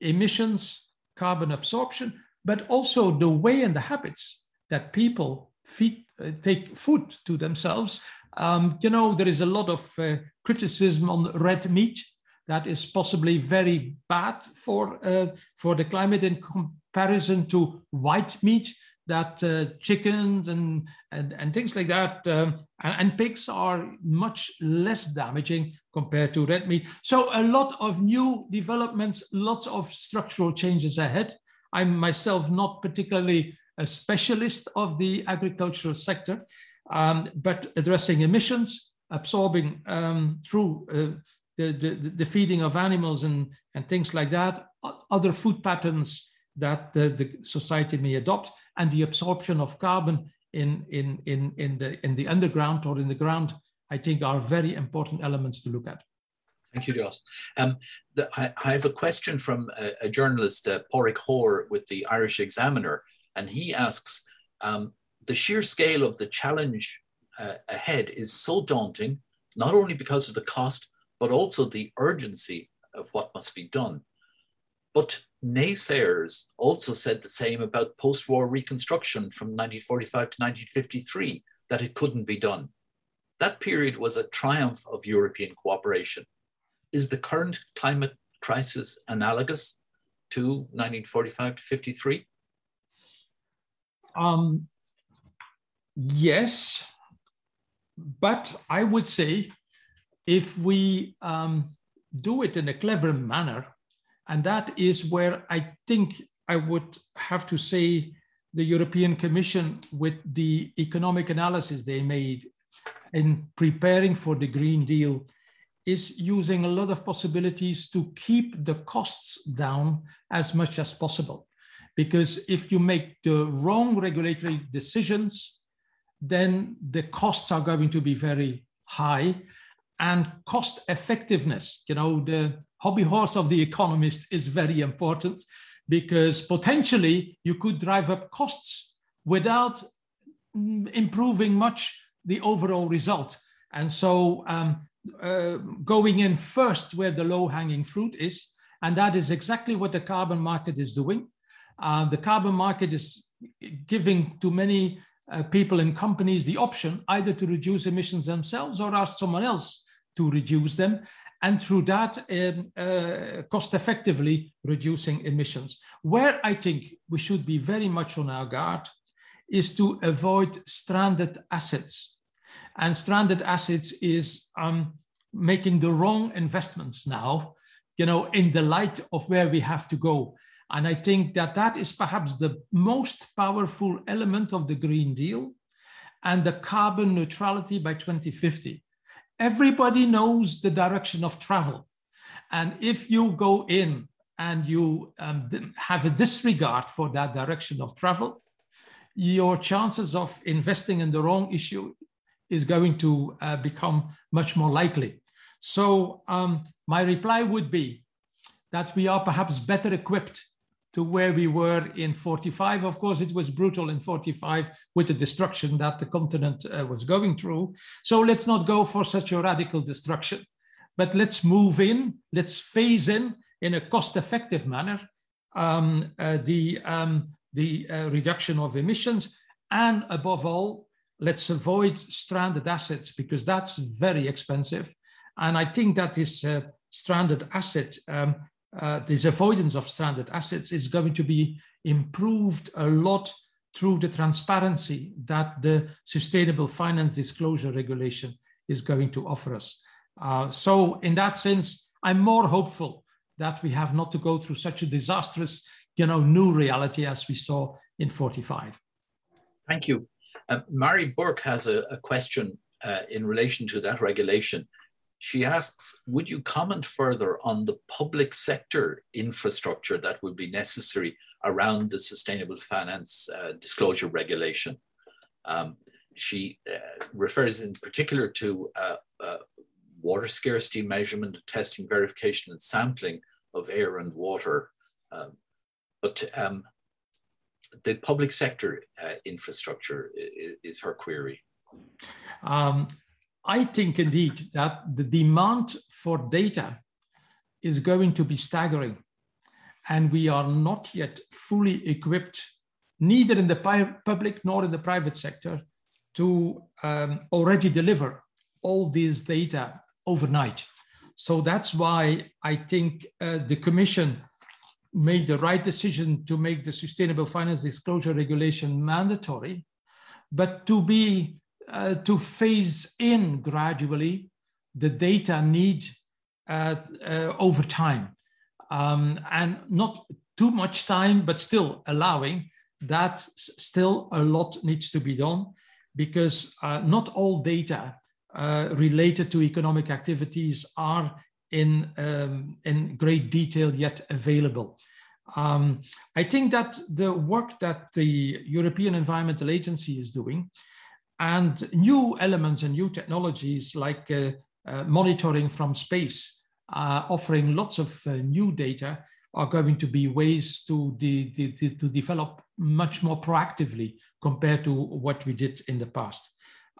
S4: emissions, carbon absorption, but also the way and the habits that people feed, uh, take food to themselves. Um, you know, there is a lot of uh, criticism on red meat that is possibly very bad for, uh, for the climate in comparison to white meat that uh, chickens and, and, and things like that um, and, and, pigs are much less damaging compared to red meat. So a lot of new developments, lots of structural changes ahead. I'm myself not particularly a specialist of the agricultural sector, um, but addressing emissions, absorbing um, through uh, the, the, the, feeding of animals and, and things like that, other food patterns that the, the society may adopt, and the absorption of carbon in, in, in, in, the, in the underground or in the ground, I think are very important elements to look at.
S2: Thank you, Jos. Um, I, I, have a question from a, a journalist, uh, Pádraig Hoare, with the Irish Examiner, and he asks, um, the sheer scale of the challenge uh, ahead is so daunting, not only because of the cost, but also the urgency of what must be done. But naysayers also said the same about post war reconstruction from 1945 to 1953, that it couldn't be done. That period was a triumph of European cooperation. Is the current climate crisis analogous to 1945 to 53?
S4: Um, yes, but I would say if we um, do it in a clever manner, and that is where I think I would have to say the European Commission, with the economic analysis they made in preparing for the Green Deal, is using a lot of possibilities to keep the costs down as much as possible. Because if you make the wrong regulatory decisions, then the costs are going to be very high and cost effectiveness. You know, the hobby horse of the economist is very important because potentially you could drive up costs without improving much the overall result. And so um, uh, going in first where the low hanging fruit is, and that is exactly what the carbon market is doing. Uh, the carbon market is giving to many uh, people and companies the option either to reduce emissions themselves or ask someone else to reduce them and through that um, uh, cost effectively reducing emissions. Where I think we should be very much on our guard is to avoid stranded assets. And stranded assets is um, making the wrong investments now, you know, in the light of where we have to go. And I think that that is perhaps the most powerful element of the Green Deal and the carbon neutrality by 2050 everybody knows the direction of travel. And if you go in and you um, have a disregard for that direction of travel, your chances of investing in the wrong issue is going to uh, become much more likely. So um, my reply would be that we are perhaps better equipped to where we were in 45. Of course, it was brutal in 45 with the destruction that the continent uh, was going through. So let's not go for such a radical destruction, but let's move in, let's phase in in a cost effective manner um, uh, the, um, the uh, reduction of emissions. And above all, let's avoid stranded assets because that's very expensive. And I think that this uh, stranded asset, um, uh, this avoidance of stranded assets is going to be improved a lot through the transparency that the sustainable finance disclosure regulation is going to offer us. Uh, so in that sense, I'm more hopeful that we have not to go through such a disastrous, you know, new reality as we saw in 45.
S2: Thank you. Uh, Mary Burke has a, a question uh, in relation to that regulation. She asks, would you comment further on the public sector infrastructure that would be necessary around the sustainable finance uh, disclosure regulation? Um, she uh, refers in particular to uh, uh, water scarcity measurement, testing, verification, and sampling of air and water. Um, but um, the public sector uh, infrastructure is, is, her query.
S4: Um, I think indeed that the demand for data is going to be staggering. And we are not yet fully equipped, neither in the public nor in the private sector, to um, already deliver all these data overnight. So that's why I think uh, the Commission made the right decision to make the Sustainable Finance Disclosure Regulation mandatory, but to be uh, to phase in gradually the data need uh, uh, over time, um, and not too much time, but still allowing that still a lot needs to be done because uh, not all data uh, related to economic activities are in, um, in great detail yet available. Um, I think that the work that the European Environmental Agency is doing and new elements and new technologies like uh, uh, monitoring from space, uh, offering lots of new data are going to be ways to, de de to develop much more proactively compared to what we did in the past.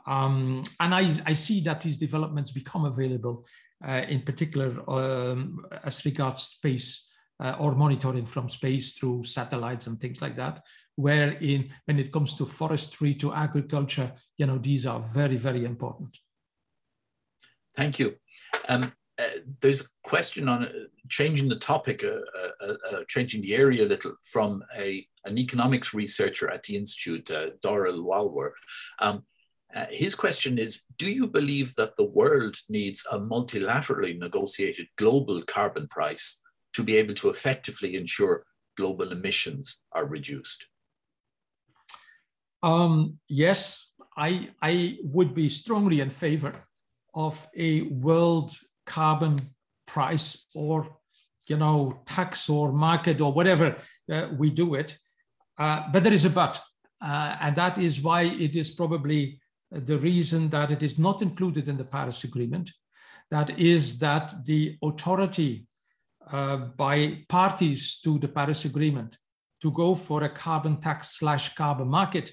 S4: Um, and I, I, see that these developments become available uh, in particular um, as regards space uh, or monitoring from space through satellites and things like that, where in when it comes to forestry, to agriculture, you know, these are very, very important.
S2: Thank you. Um, uh, there's a question on uh, changing the topic, uh, uh, uh, changing the area a little from a, an economics researcher at the Institute, Doral Walwer. Um, his question is Do you believe that the world needs a multilaterally negotiated global carbon price to be able to effectively ensure global emissions are reduced?
S4: Um, yes, I, I would be strongly in favor of a world carbon price or you know tax or market or whatever uh, we do it. Uh, but there is a but uh, and that is why it is probably the reason that it is not included in the paris agreement. That is that the authority uh, by parties to the paris agreement to go for a carbon tax slash carbon market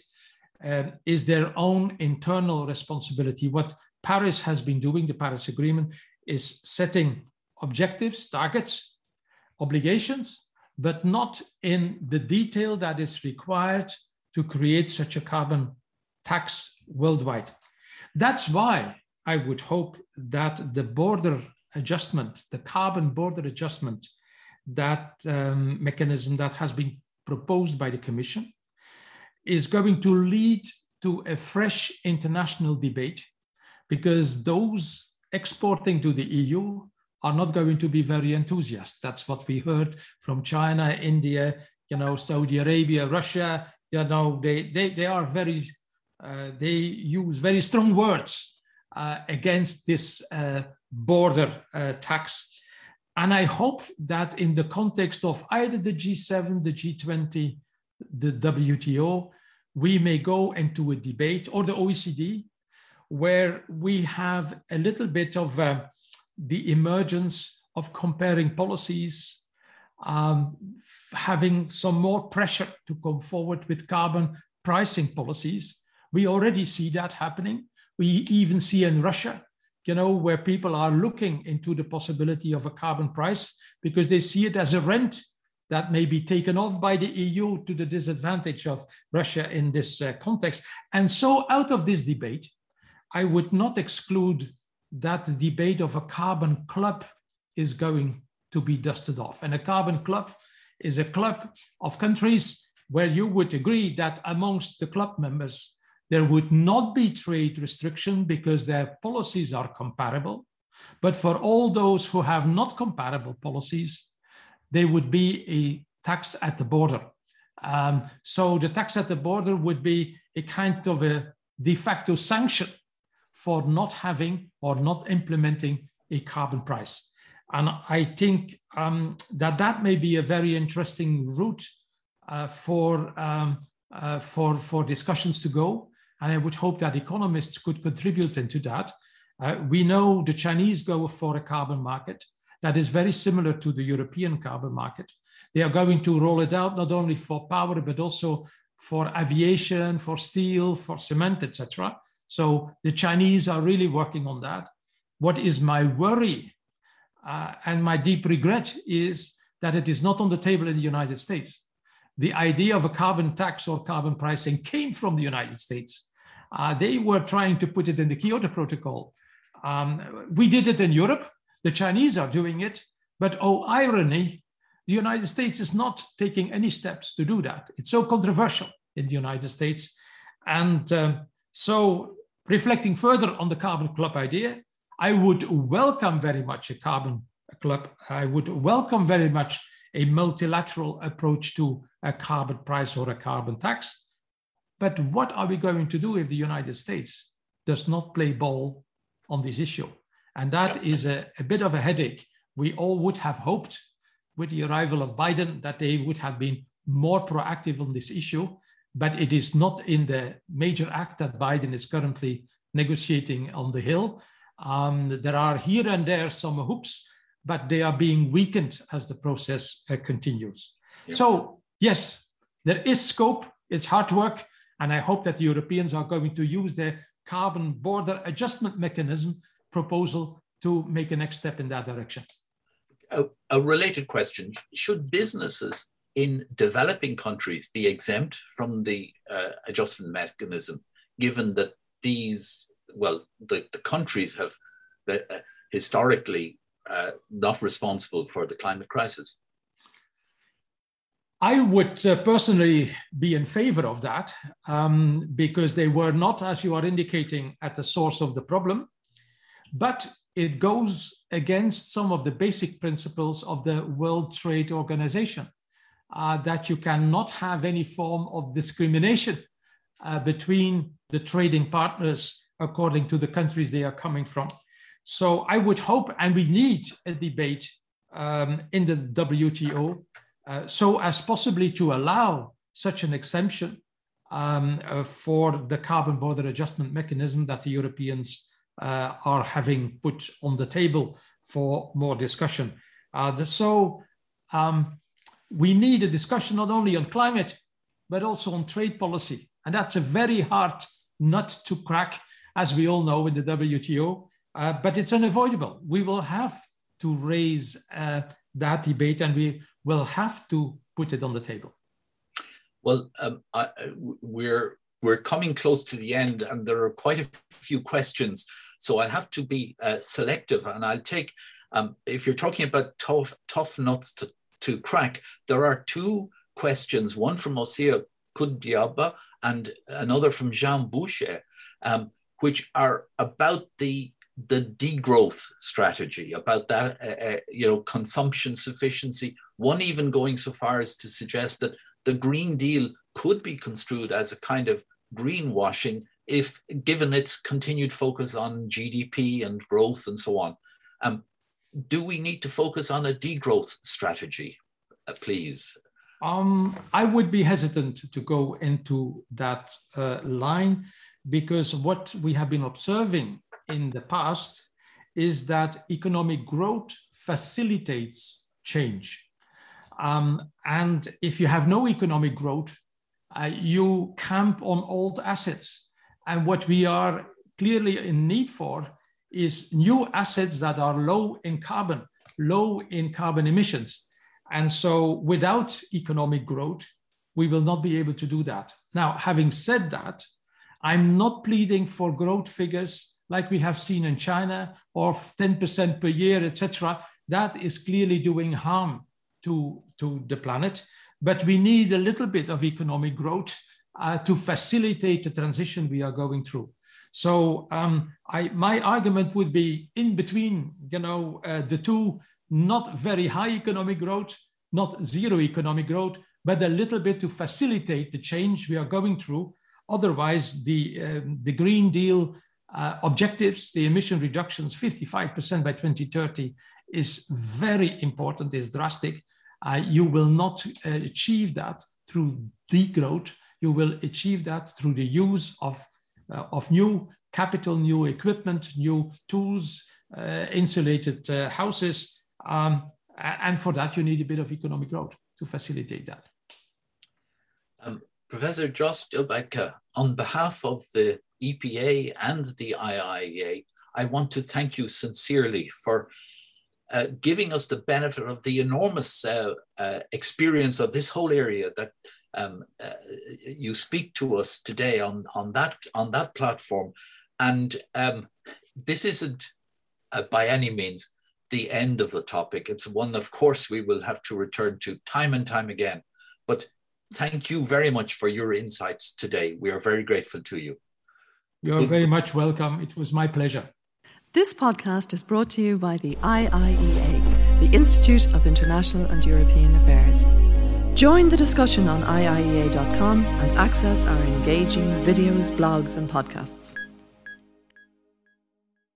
S4: um, is their own internal responsibility what paris has been doing the paris agreement is setting objectives, targets, obligations, but not in the detail that is required to create such a carbon tax worldwide. That's why I would hope that the border adjustment, the carbon border adjustment, that um, mechanism that has been proposed by the Commission is going to lead to a fresh international debate because those exporting to the EU are not going to be very enthusiastic. That's what we heard from China, India, you know, Saudi Arabia, Russia. You know, they they they are very uh, they use very strong words uh, against this uh, border uh, tax. And I hope that in the context of either the G7, the G20, the WTO, we may go into a debate or the OECD where we have a little bit of uh, the emergence of comparing policies, um, having some more pressure to come forward with carbon pricing policies. We already see that happening. We even see in Russia, you know, where people are looking into the possibility of a carbon price because they see it as a rent that may be taken off by the EU to the disadvantage of Russia in this uh, context. And so, out of this debate, I would not exclude that the debate of a carbon club is going to be dusted off. And a carbon club is a club of countries where you would agree that amongst the club members, there would not be trade restriction because their policies are comparable. But for all those who have not comparable policies, there would be a tax at the border. Um, so the tax at the border would be a kind of a de facto sanction for not having or not implementing a carbon price. And I think um, that that may be a very interesting route uh, for, um, uh, for, for discussions to go. And I would hope that economists could contribute into that. Uh, we know the Chinese go for a carbon market that is very similar to the European carbon market. They are going to roll it out not only for power, but also for aviation, for steel, for cement, etc. So the Chinese are really working on that. What is my worry uh, and my deep regret is that it is not on the table in the United States. The idea of a carbon tax or carbon pricing came from the United States. Uh, they were trying to put it in the Kyoto Protocol. Um, we did it in Europe. The Chinese are doing it. But oh, irony, the United States is not taking any steps to do that. It's so controversial in the United States. And um, so, reflecting further on the carbon club idea, I would welcome very much a carbon club. I would welcome very much a multilateral approach to a carbon price or a carbon tax. But what are we going to do if the United States does not play ball on this issue? And that is a, a bit of a headache. We all would have hoped with the arrival of Biden that they would have been more proactive on this issue, but it is not in the major act that Biden is currently negotiating on the Hill. Um, there are here and there some hoops, but they are being weakened as the process uh, continues. Yeah. So, yes, there is scope. It's hard work. And I hope that the Europeans are going to use their carbon border adjustment mechanism proposal to make a next step in that direction.
S2: A, a, related question Should businesses in developing countries be exempt from the uh, adjustment mechanism, given that these, well, the, the countries have uh, historically uh, not responsible for the climate crisis?
S4: I would uh, personally be in favor of that um, because they were not, as you are indicating, at the source of the problem. But it goes against some of the basic principles of the World Trade Organization uh, that you cannot have any form of discrimination uh, between the trading partners according to the countries they are coming from. So I would hope, and we need a debate um, in the WTO uh, so as possibly to allow such an exemption um, uh, for the carbon border adjustment mechanism that the Europeans uh, are having put on the table for more discussion. Uh, so um, we need a discussion not only on climate, but also on trade policy. And that's a very hard nut to crack, as we all know in the WTO, uh, but it's unavoidable. We will have to raise uh, that debate and we will have to put it on the table.
S2: Well, um, I, we're we're coming close to the end, and there are quite a few questions so I'll have to be uh, selective and I'll take, um, if you're talking about tough, tough nuts to, to crack, there are two questions, one from Osia Kudbiaba and another from Jean Boucher, um, which are about the the degrowth strategy, about that, uh, uh, you know, consumption sufficiency. One even going so far as to suggest that the Green Deal could be construed as a kind of greenwashing if given its continued focus on GDP and growth and so on, um, do we need to focus on a degrowth strategy, uh, please?
S4: Um, I would be hesitant to go into that uh, line because what we have been observing in the past is that economic growth facilitates change. Um, and if you have no economic growth, uh, you camp on old assets and what we are clearly in need for is new assets that are low in carbon, low in carbon emissions. And so without economic growth, we will not be able to do that. Now, having said that, I'm not pleading for growth figures like we have seen in China of 10% per year, etc. That is clearly doing harm to, to the planet. But we need a little bit of economic growth uh, to facilitate the transition we are going through. So um, I, my argument would be in between, you know, uh, the two, not very high economic growth, not zero economic growth, but a little bit to facilitate the change we are going through. Otherwise, the, um, the Green Deal uh, objectives, the emission reductions, 55% by 2030 is very important, is drastic. Uh, you will not uh, achieve that through degrowth. You will achieve that through the use of, uh, of new capital, new equipment, new tools, uh, insulated uh, houses. Um, and for that, you need a bit of economic growth to facilitate that.
S2: Um, Professor Jos Delbeke, on behalf of the EPA and the IIEA, I want to thank you sincerely for uh, giving us the benefit of the enormous uh, uh, experience of this whole area that um, uh, you speak to us today on, on, that, on that platform. And um, this isn't uh, by any means the end of the topic. It's one, of course, we will have to return to time and time again. But thank you very much for your insights today. We are very grateful to you.
S4: You're very much welcome. It was my pleasure.
S1: This podcast is brought to you by the IIEA, the Institute of International and European Affairs. Join the discussion on IIEA.com and access our engaging videos, blogs, and podcasts.